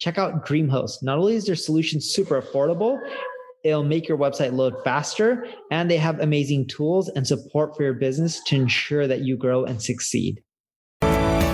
Check out DreamHost. Not only is their solution super affordable, it'll make your website load faster, and they have amazing tools and support for your business to ensure that you grow and succeed.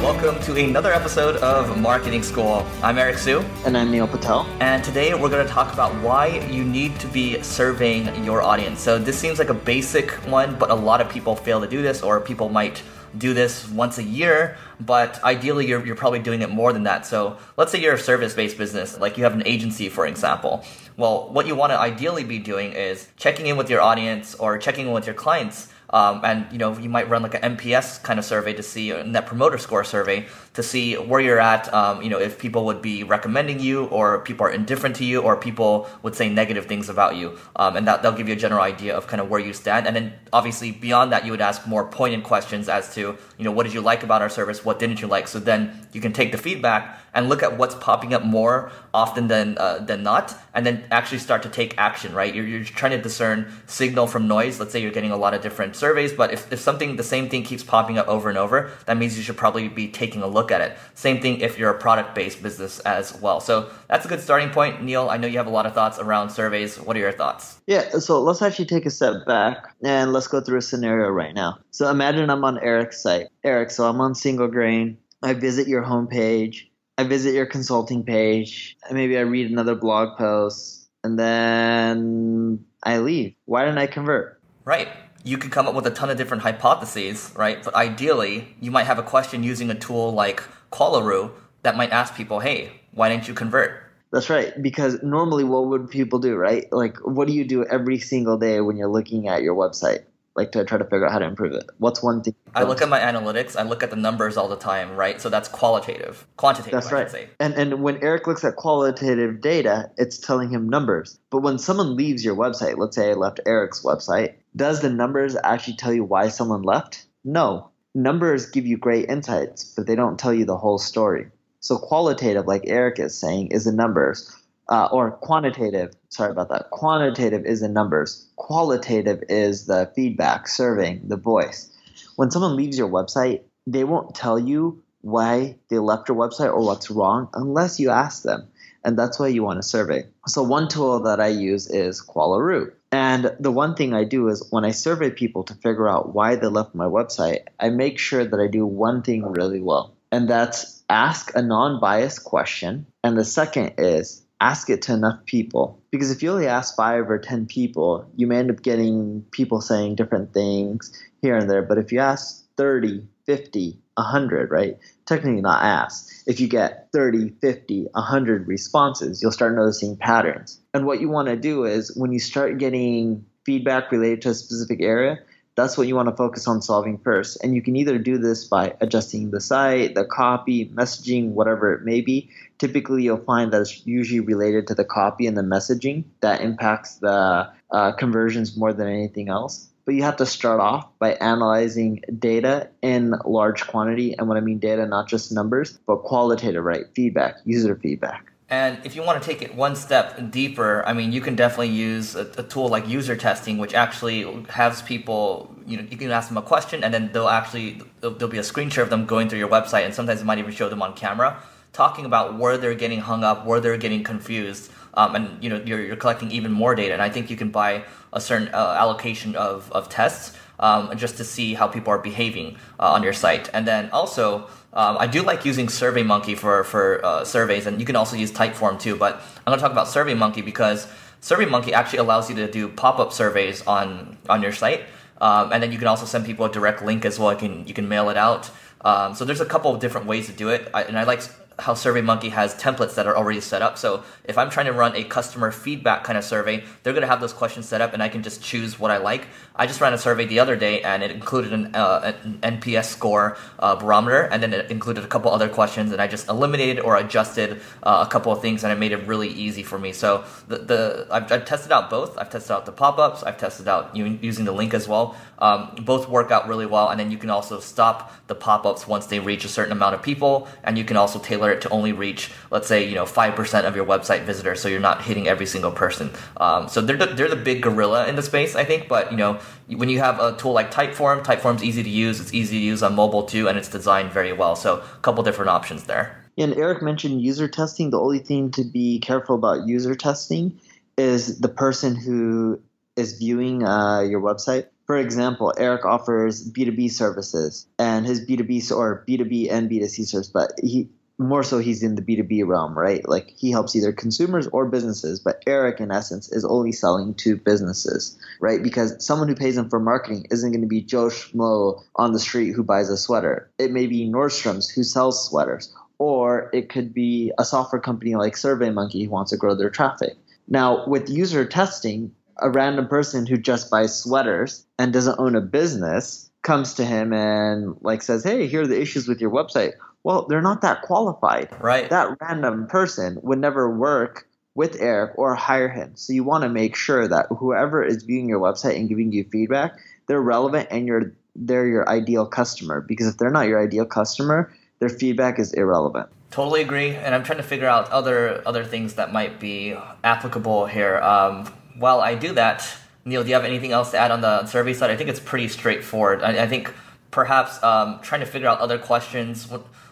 Welcome to another episode of Marketing School. I'm Eric Siu. And I'm Neil Patel. And today we're going to talk about why you need to be surveying your audience. So, this seems like a basic one, but a lot of people fail to do this, or people might do this once a year, but ideally you're, you're probably doing it more than that. So let's say you're a service based business, like you have an agency, for example. Well, what you want to ideally be doing is checking in with your audience or checking in with your clients um, and you know you might run like an NPS kind of survey to see a net promoter score survey to see where you're at. Um, you know if people would be recommending you, or people are indifferent to you, or people would say negative things about you, um, and that they'll give you a general idea of kind of where you stand. And then obviously beyond that, you would ask more poignant questions as to you know what did you like about our service, what didn't you like. So then you can take the feedback and look at what's popping up more often than uh, than not, and then actually start to take action. Right, you're, you're trying to discern signal from noise. Let's say you're getting a lot of different surveys, but if, if something the same thing keeps popping up over and over, that means you should probably be taking a look at it. Same thing if you're a product based business as well. So that's a good starting point. Neil, I know you have a lot of thoughts around surveys. What are your thoughts? Yeah, so let's actually take a step back and let's go through a scenario right now. So imagine I'm on Eric's site. Eric, so I'm on Single Grain. I visit your homepage. I visit your consulting page. Maybe I read another blog post and then I leave. Why didn't I convert? Right. You could come up with a ton of different hypotheses, right? But ideally, you might have a question using a tool like Qualaroo that might ask people, hey, why didn't you convert? That's right. Because normally, what would people do, right? Like, what do you do every single day when you're looking at your website? like to try to figure out how to improve it? What's one thing? I look at my analytics. I look at the numbers all the time, right? So that's qualitative, quantitative. That's right. And and when Eric looks at qualitative data, it's telling him numbers. But when someone leaves your website, let's say I left Eric's website, does the numbers actually tell you why someone left? No. Numbers give you great insights, but they don't tell you the whole story. So qualitative, like Eric is saying, is the numbers uh, or quantitative. Sorry about that. Quantitative is the numbers. Qualitative is the feedback, surveying, the voice. When someone leaves your website, they won't tell you why they left your website or what's wrong unless you ask them. And that's why you want a survey. So one tool that I use is Qualaroo. And the one thing I do is when I survey people to figure out why they left my website, I make sure that I do one thing really well. And that's ask a non biased question. And the second is ask it to enough people. Because if you only ask five or 10 people, you may end up getting people saying different things here and there. But if you ask 30, 50, 100, right? Technically not ask. If you get 30, 50, 100 responses, you'll start noticing patterns. And what you want to do is when you start getting feedback related to a specific area, that's what you want to focus on solving first. And you can either do this by adjusting the site, the copy, messaging, whatever it may be. Typically, you'll find that it's usually related to the copy and the messaging that impacts the uh, conversions more than anything else. But you have to start off by analyzing data in large quantity. And when I mean data, not just numbers, but qualitative, right? Feedback, user feedback. And if you want to take it one step deeper, I mean, you can definitely use a, a, tool like user testing, which actually has people, you know, you can ask them a question and then they'll actually, there'll be a screen share of them going through your website and sometimes it might even show them on camera, talking about where they're getting hung up, where they're getting confused. Um, and, you know, you're, you're collecting even more data. And I think you can buy a certain uh, allocation of, of tests um, just to see how people are behaving uh, on your site. And then also, um, I do like using SurveyMonkey for for uh, surveys, and you can also use Typeform too. But I'm going to talk about SurveyMonkey because SurveyMonkey actually allows you to do pop up surveys on on your site, um, and then you can also send people a direct link as well. You can you can mail it out. Um, so there's a couple of different ways to do it, I, and I like how SurveyMonkey has templates that are already set up. So if I'm trying to run a customer feedback kind of survey, they're going to have those questions set up, and I can just choose what I like. I just ran a survey the other day, and it included an, uh, an NPS score uh, barometer, and then it included a couple other questions, and I just eliminated or adjusted uh, a couple of things, and it made it really easy for me. So the, the I've, I've tested out both. I've tested out the pop-ups. I've tested out using the link as well. Um, both work out really well, and then you can also stop the pop-ups once they reach a certain amount of people, and you can also tailor to only reach, let's say, you know, five percent of your website visitors, so you're not hitting every single person. Um, so they're the, they're the big gorilla in the space, I think. But you know, when you have a tool like Typeform, Typeform's easy to use. It's easy to use on mobile too, and it's designed very well. So a couple different options there. And Eric mentioned user testing. The only thing to be careful about user testing is the person who is viewing uh, your website. For example, Eric offers B2B services and his B2B or B2B and B2C service, but he more so he's in the B2B realm, right? Like he helps either consumers or businesses, but Eric in essence is only selling to businesses, right? Because someone who pays him for marketing isn't going to be Joe Schmo on the street who buys a sweater. It may be Nordstrom's who sells sweaters, or it could be a software company like SurveyMonkey who wants to grow their traffic. Now, with user testing, a random person who just buys sweaters and doesn't own a business comes to him and like says, "Hey, here are the issues with your website." Well, they're not that qualified. Right. That random person would never work with Eric or hire him. So you want to make sure that whoever is viewing your website and giving you feedback, they're relevant and you're they're your ideal customer. Because if they're not your ideal customer, their feedback is irrelevant. Totally agree, and I'm trying to figure out other other things that might be applicable here. Um, while I do that, Neil, do you have anything else to add on the survey side? I think it's pretty straightforward. I, I think perhaps um, trying to figure out other questions.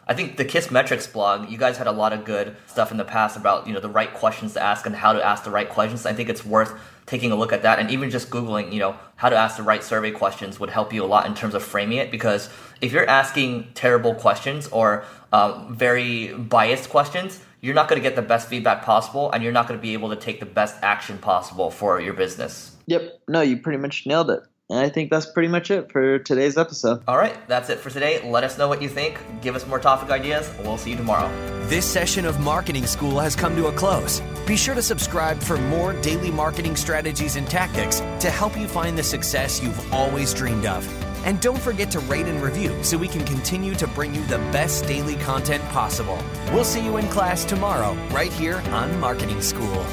I think the Kissmetrics blog, you guys had a lot of good stuff in the past about you know the right questions to ask and how to ask the right questions. I think it's worth taking a look at that and even just googling you know how to ask the right survey questions would help you a lot in terms of framing it because if you're asking terrible questions or uh, very biased questions you're not going to get the best feedback possible and you're not going to be able to take the best action possible for your business yep no you pretty much nailed it and I think that's pretty much it for today's episode. All right, that's it for today. Let us know what you think. Give us more topic ideas. We'll see you tomorrow. This session of Marketing School has come to a close. Be sure to subscribe for more daily marketing strategies and tactics to help you find the success you've always dreamed of. And don't forget to rate and review so we can continue to bring you the best daily content possible. We'll see you in class tomorrow, right here on Marketing School.